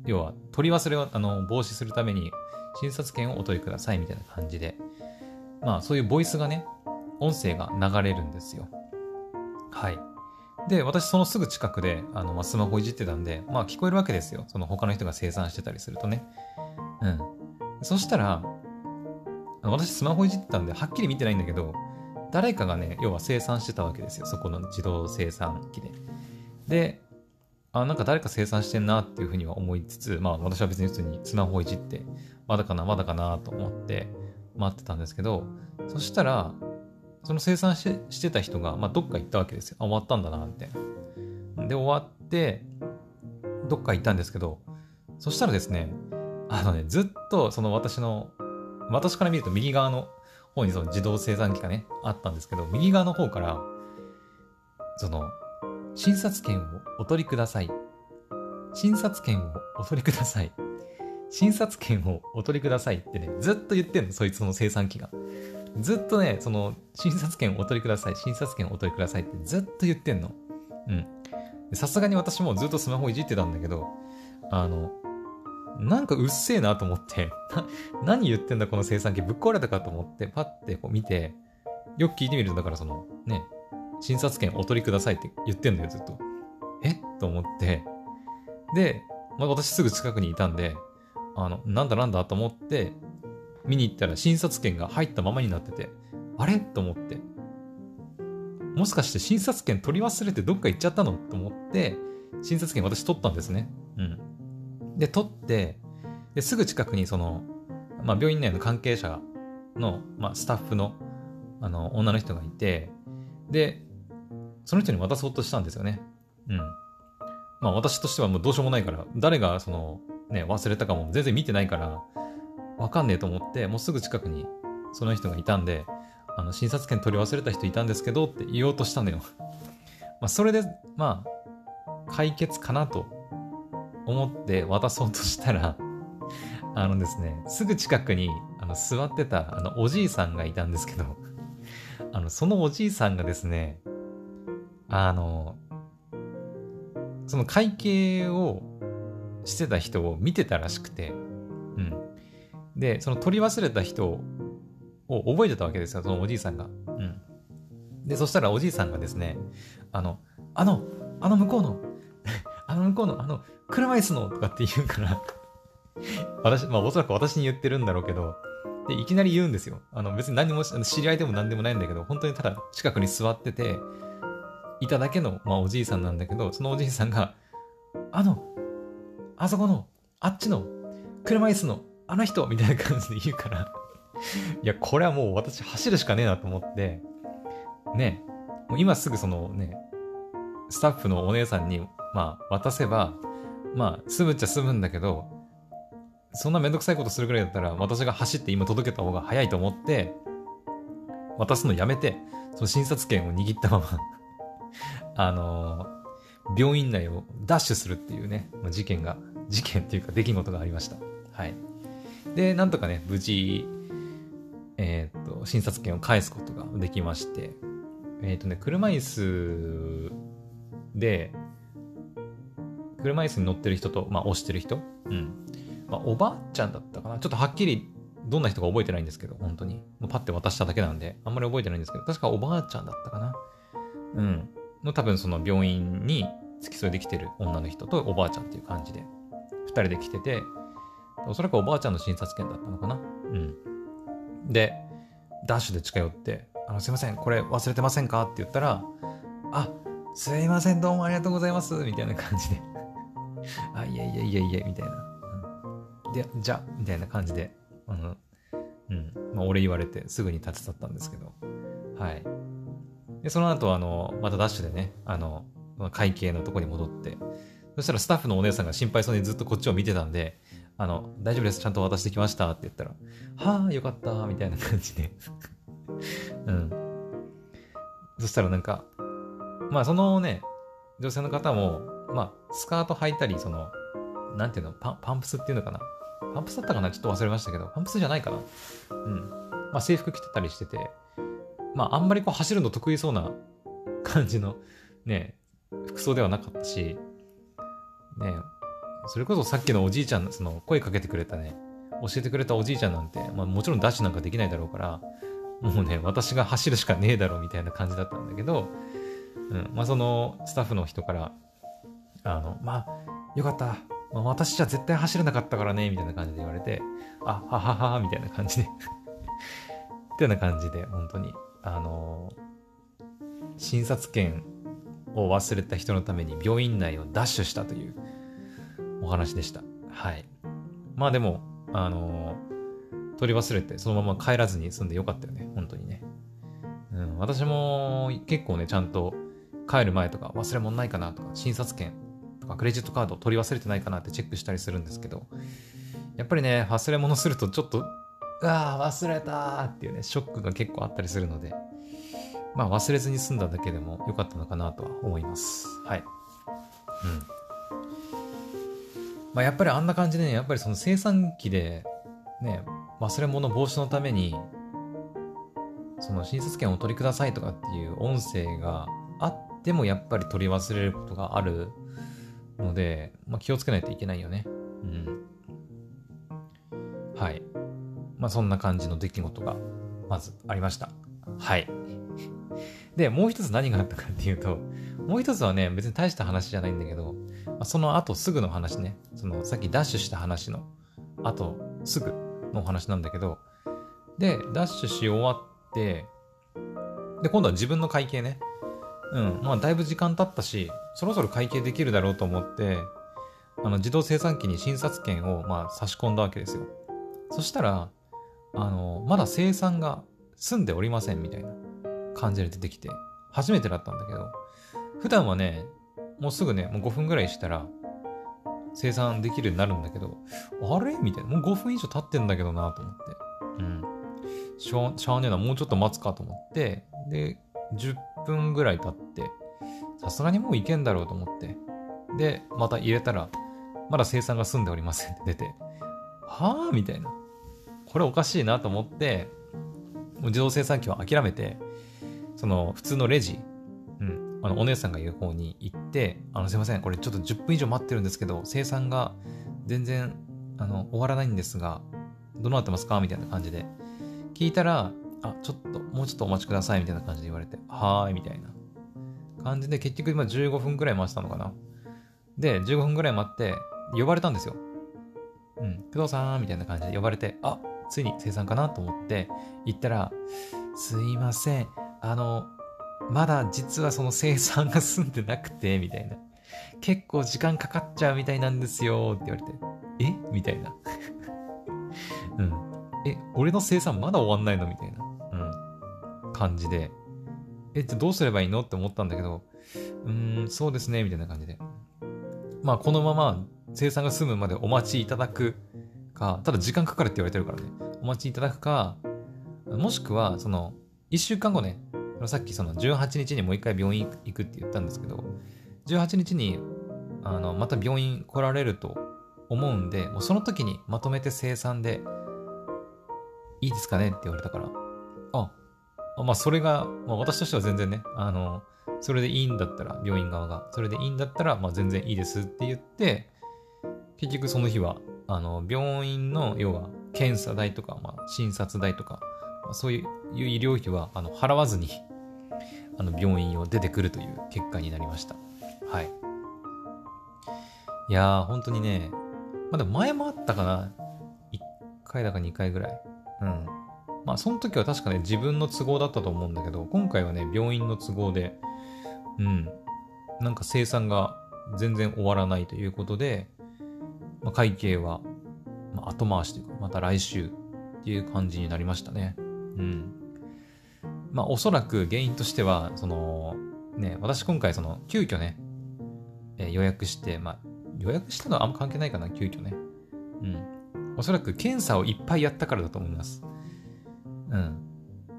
要は、取り忘れをあの防止するために、診察券をお取りくださいみたいな感じで、まあそういうボイスがね、音声が流れるんですよ。はい。で、私そのすぐ近くで、あの、まあ、スマホいじってたんで、まあ聞こえるわけですよ。その他の人が生産してたりするとね。うん。そしたら、私スマホいじってたんで、はっきり見てないんだけど、誰かがね、要は生産してたわけですよ。そこの自動生産機で。で、あ、なんか誰か生産してんなっていうふうには思いつつ、まあ私は別に普通にスマホいじって、まだかな、まだかなと思って待ってたんですけど、そしたら、その生産ししてた人が、まあ、どっか行ったわけですよ。あ、終わったんだな、みたいな。で、終わって、どっか行ったんですけど、そしたらですね、あのね、ずっとその私の、私から見ると右側の方にその自動生産機がね、あったんですけど、右側の方から、その、診察券をお取りください。診察券をお取りください。診察券をお取りくださいってね、ずっと言ってんの、そいつの生産機が。ずっとね、その、診察券をお取りください、診察券をお取りくださいってずっと言ってんの。うん。さすがに私もずっとスマホいじってたんだけど、あの、なんかうっせえなと思って [laughs] 何言ってんだこの生産機ぶっ壊れたかと思って、パッてこう見て、よく聞いてみると、だからその、ね、診察券お取りくださいって言ってんのよ、ずっと。え？と思って。で、まあ、私すぐ近くにいたんで、あの、なんだなんだと思って、見に行ったら診察券が入ったままになってて、あれ？と思って。もしかして診察券取り忘れてどっか行っちゃったの？と思って、診察券私取ったんですね。うん。で、取って、で、すぐ近くにその、まあ、病院内の関係者の、まあ、スタッフの、あの、女の人がいて、で、その人に渡そうとしたんですよね。うん。まあ、私としてはもうどうしようもないから、誰がその、ね、忘れたかも全然見てないから、わかんねえと思って、もうすぐ近くにその人がいたんで、あの、診察券取り忘れた人いたんですけどって言おうとしたのよ。[laughs] まあ、それで、まあ、解決かなと思って渡そうとしたら、[laughs] あのですね、すぐ近くにあの座ってたあのおじいさんがいたんですけど、あの、そのおじいさんがですね、あの、その会計をしてた人を見てたらしくて、うん。で、その取り忘れた人を覚えてたわけですよ、そのおじいさんが。うん。で、そしたらおじいさんがですね、あの、あの、あの向こうの、[laughs] あの向こうの、あの、車椅子のとかって言うから [laughs] 私、まあおそらく私に言ってるんだろうけど、で、いきなり言うんですよ。あの、別に何も、知り合いでも何でもないんだけど、本当にただ近くに座ってて、いただけの、まあおじいさんなんだけど、そのおじいさんが、あの、あそこの、あっちの、車椅子の、あの人みたいな感じで言うから [laughs] いや、これはもう私走るしかねえなと思って、ね、もう今すぐそのね、スタッフのお姉さんに、まあ、渡せば、まあ、済むっちゃ済むんだけど、そんなめんどくさいことするぐらいだったら、私が走って今届けた方が早いと思って、渡すのやめて、その診察券を握ったままあの、病院内をダッシュするっていうね、事件が、事件っていうか出来事がありました。はい。で、なんとかね、無事、えっ、と、診察券を返すことができまして、えっ、とね、車椅子で、車椅子に乗ってる人と、まあ、押してる人、うん。まあ、おばあちゃんだったかな？ちょっとはっきりどんな人か覚えてないんですけど、本当に。もうパッて渡しただけなんで、あんまり覚えてないんですけど、確かおばあちゃんだったかな？うん。の多分その病院に付き添いできてる女の人とおばあちゃんっていう感じで、二人で来てて、おそらくおばあちゃんの診察券だったのかな。うん。で、ダッシュで近寄って、あの、すいません、これ忘れてませんか？って言ったら、あ、すいません、どうもありがとうございます、みたいな感じで。[laughs] あ、いやいやいやいや、みたいな。うん、で、じゃ、みたいな感じで、うん、うん、まあ、俺言われてすぐに立ち去ったんですけど、はい。で、その後、あの、またダッシュでね、あの、会計のとこに戻って、そしたらスタッフのお姉さんが心配そうにずっとこっちを見てたんで、あの、大丈夫です、ちゃんと渡してきましたって言ったら、はあ、よかった、みたいな感じで [laughs] うん。そしたらなんか、まあそのね、女性の方も、まあ、スカート履いたり、その、なんていうの、パンパンプスっていうのかな。パンプスだったかなちょっと忘れましたけど、パンプスじゃないかなうん。まあ制服着てたりしてて、まああんまりこう走るの得意そうな感じのね、服装ではなかったし、ね、それこそさっきのおじいちゃん、その声かけてくれたね、教えてくれたおじいちゃんなんて、まあもちろんダッシュなんかできないだろうから、もうね、私が走るしかねえだろうみたいな感じだったんだけど、うん、まあそのスタッフの人から、あの、まあ、よかった。まあ、私じゃ絶対走れなかったからね、みたいな感じで言われて、あ、はははは、みたいな感じで [laughs] ってな感じで、本当に、あの、診察券を忘れた人のために病院内をダッシュしたというお話でした。はい。まあでも、あの、取り忘れてそのまま帰らずに済んでよかったよね。本当にね。うん、私も結構ね、ちゃんと帰る前とか忘れ物ないかなとか、診察券とかクレジットカード取り忘れてないかなってチェックしたりするんですけど、やっぱりね、忘れ物するとちょっと、うわー忘れたっていうね、ショックが結構あったりするので、まあ忘れずに済んだだけでも良かったのかなとは思います。はい。うん。まあやっぱりあんな感じでね、やっぱりその生産機で、ね、忘れ物防止のために、その診察券をお取りくださいとかっていう音声があってもやっぱり取り忘れることがあるので、まあ、気をつけないといけないよね。うん。はい。まあそんな感じの出来事がまずありました。はい。で、もう一つ何があったかっていうと、もう一つはね、別に大した話じゃないんだけど、まあ、その後すぐの話ね、そのさっきダッシュした話の後すぐのお話なんだけど、で、ダッシュし終わって、で、今度は自分の会計ね。うん、まあだいぶ時間経ったし、そろそろ会計できるだろうと思って、あの自動生産機に診察券をまあ差し込んだわけですよ。そしたら、あの、まだ生産が済んでおりませんみたいな感じで出てきて、初めてだったんだけど、普段はね、もうすぐね、もう5分ぐらいしたら、生産できるようになるんだけど、あれ？みたいな。もう5分以上経ってんだけどなと思って。うん。しゃしゃあねえな、もうちょっと待つかと思って、で、10分ぐらい経って、さすがにもういけんだろうと思って。で、また入れたら、まだ生産が済んでおりませんって出て、はぁ？みたいな。これおかしいなと思って、もう自動生産機を諦めて、その普通のレジ、うん、あのお姉さんが言う方に行って、あのすいません、これちょっと10分以上待ってるんですけど、生産が全然あの終わらないんですが、どうなってますか？みたいな感じで聞いたら、あ、ちょっと、もうちょっとお待ちくださいみたいな感じで言われて、はーい、みたいな感じで、結局今15分くらい待ってたのかな。で、15分くらい待って、呼ばれたんですよ。うん、工藤さん、みたいな感じで呼ばれて、あ、ついに生産かなと思って行ったら、すいません、あの、まだ実はその生産が済んでなくて、みたいな。結構時間かかっちゃうみたいなんですよ、って言われて、え？みたいな。[laughs] うん。え、俺の生産まだ終わんないの？みたいな、うん、感じで、え、じゃどうすればいいの？って思ったんだけど、うーん、そうですね、みたいな感じで。まあ、このまま生産が済むまでお待ちいただくか、ただ時間かかるって言われてるからね、お待ちいただくか、もしくは、その、1週間後ね、さっきその18日にもう一回病院行くって言ったんですけど、18日にあのまた病院来られると思うんで、もうその時にまとめて生産でいいですかねって言われたから、あ、まあそれが、まあ、私としては全然ね、あの、それでいいんだったら、病院側が、それでいいんだったら、まあ全然いいですって言って、結局その日は、あの、病院の、要は、検査代とか、まあ、診察代とか、まあ、そういう医療費は、あの、払わずに、あの、病院を出てくるという結果になりました。はい。いやー、本当にね、まあでも前もあったかな。1回だか2回ぐらい。うん。まあその時は確かね、自分の都合だったと思うんだけど、今回はね、病院の都合で、うん。なんか生産が全然終わらないということで、まあ、会計は、まあ、後回しというか、また来週っていう感じになりましたね。うん。まあおそらく原因としては、その、ね、私今回その、急遽ね、えー、予約して、まあ予約したのはあんま関係ないかな、急遽ね。うん。おそらく検査をいっぱいやったからだと思います。うん。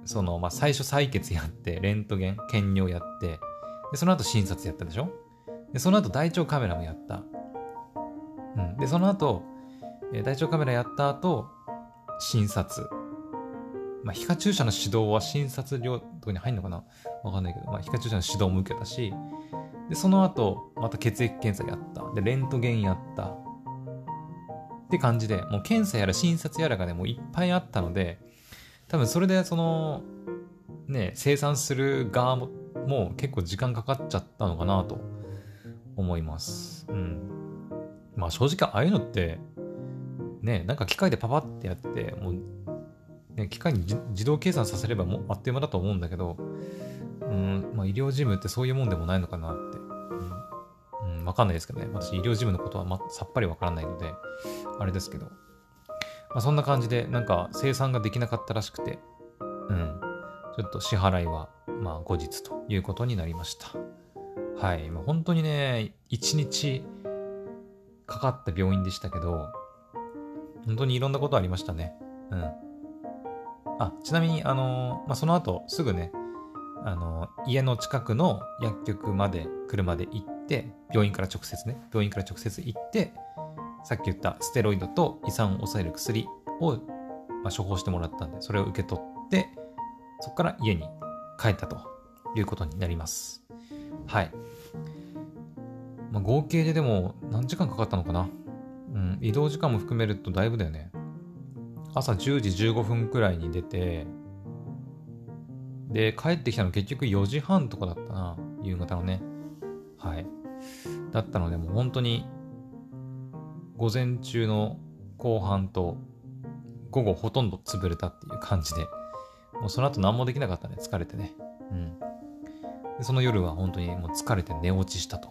その、まあ、最初採血やって、レントゲン、検尿やって、で、その後診察やったでしょ？で、その後大腸カメラもやった。うん。で、その後、えー、大腸カメラやった後、診察。まあ、皮下注射の指導は診察料とかに入んのかな？わかんないけど、まあ、皮下注射の指導も受けたし、で、その後、また血液検査やった。で、レントゲンやった。って感じで、もう検査やら診察やらがね、もういっぱいあったので、多分それでその、ね、生産する側も、もう結構時間かかっちゃったのかなと思います。うん。まあ正直ああいうのって、ね、なんか機械でパパってやって、もう、ね、機械に自動計算させればもうあっという間だと思うんだけど、うん、まあ医療事務ってそういうもんでもないのかなって。うん、うん、わかんないですけどね。私医療事務のことは、ま、さっぱりわからないので、あれですけど。まあそんな感じで、なんか生産ができなかったらしくて、うん、ちょっと支払いは、まあ後日ということになりました。はい。もう本当にね、一日かかった病院でしたけど、本当にいろんなことありましたね。うん。あ、ちなみに、あのー、まあ、その後、すぐね、あの、家の近くの薬局まで車で行って、病院から直接ね、病院から直接行って、さっき言ったステロイドと胃酸を抑える薬を、まあ、処方してもらったんで、それを受け取って、そこから家に帰ったということになります。はい。まあ、合計ででも何時間かかったのかな？うん、移動時間も含めるとだいぶだよね。朝10時15分くらいに出て、で、帰ってきたの結局4時半とかだったな。夕方のね。はい。だったので、もう本当に、午前中の後半と、午後ほとんど潰れたっていう感じで、もうその後何もできなかったね。疲れてね。うん。その夜は本当にもう疲れて寝落ちしたと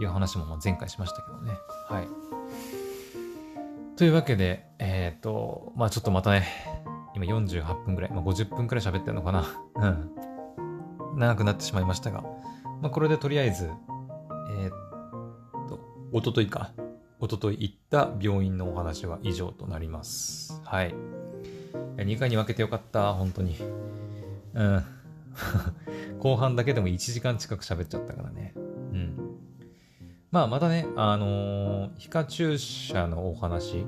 いう話も前回しましたけどね。はい。というわけで、えっ、ー、と、まあちょっとまたね、今48分ぐらい、まあ、50分くらい喋ってるのかな。うん。長くなってしまいましたが、まあ、これでとりあえず、えー、っと、おとといか。おととい行った病院のお話は以上となります。はい。2回に分けてよかった、本当に。うん。[laughs] 後半だけでも1時間近く喋っちゃったからね。まあ、またね、あのー、皮下注射のお話、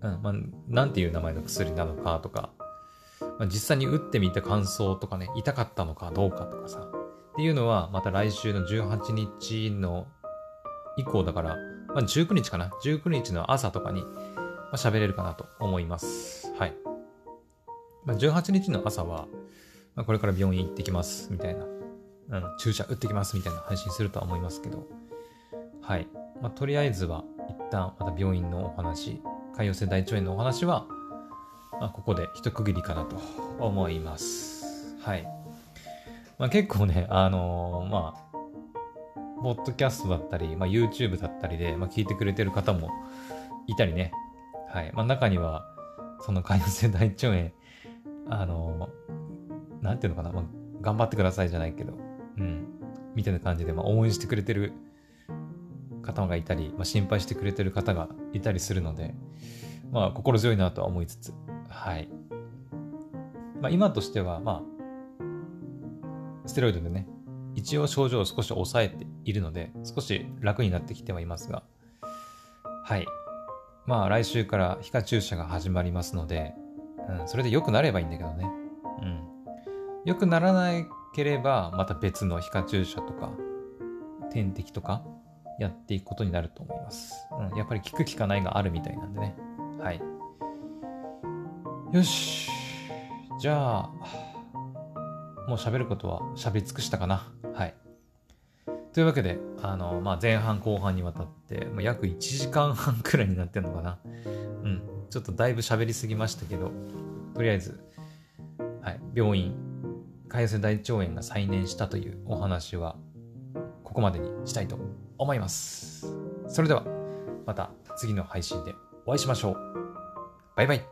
うんまあ、なんていう名前の薬なのかとか、まあ、実際に打ってみた感想とかね、痛かったのかどうかとかさ、っていうのはまた来週の18日の以降だから、まあ、19日かな ?19 日の朝とかに、まあ、喋れるかなと思います。はい。まあ、18日の朝は、まあ、これから病院行ってきます、みたいな。うん、注射打ってきます、みたいな配信するとは思いますけど。はい。まあ、とりあえずは、一旦また病院のお話、潰瘍性大腸炎のお話は、まあ、ここで一区切りかなと思います。はい。まあ、結構ね、あのー、まあ、ポッドキャストだったり、まあ、YouTube だったりで、まあ、聞いてくれてる方もいたりね。はい。まあ、中には、その潰瘍性大腸炎、あの、なんていうのかな、まあ、頑張ってくださいじゃないけど、うん、みたいな感じで、まあ、応援してくれてる方がいたり、まあ、心配してくれてる方がいたりするので、まあ、心強いなとは思いつつ、はい。まあ、今としては、まあ、ステロイドでね、一応症状を少し抑えているので、少し楽になってきてはいますが、はい。まあ、来週から皮下注射が始まりますので、うん、それで良くなればいいんだけどね。うん。良くならなければ、また別の皮下注射とか、点滴とか、やっていくことになると思います。うん、やっぱり効く効かないがあるみたいなんでね。はい。よし。じゃあ、もう喋ることは喋り尽くしたかな。はい。というわけで、あの、まあ、前半後半にわたって、まあ、約1時間半くらいになってんのかな。うん。ちょっとだいぶ喋りすぎましたけど、とりあえず、はい、病院、潰瘍性大腸炎が再燃したというお話は、ここまでにしたいと思います。それでは、また次の配信でお会いしましょう。バイバイ。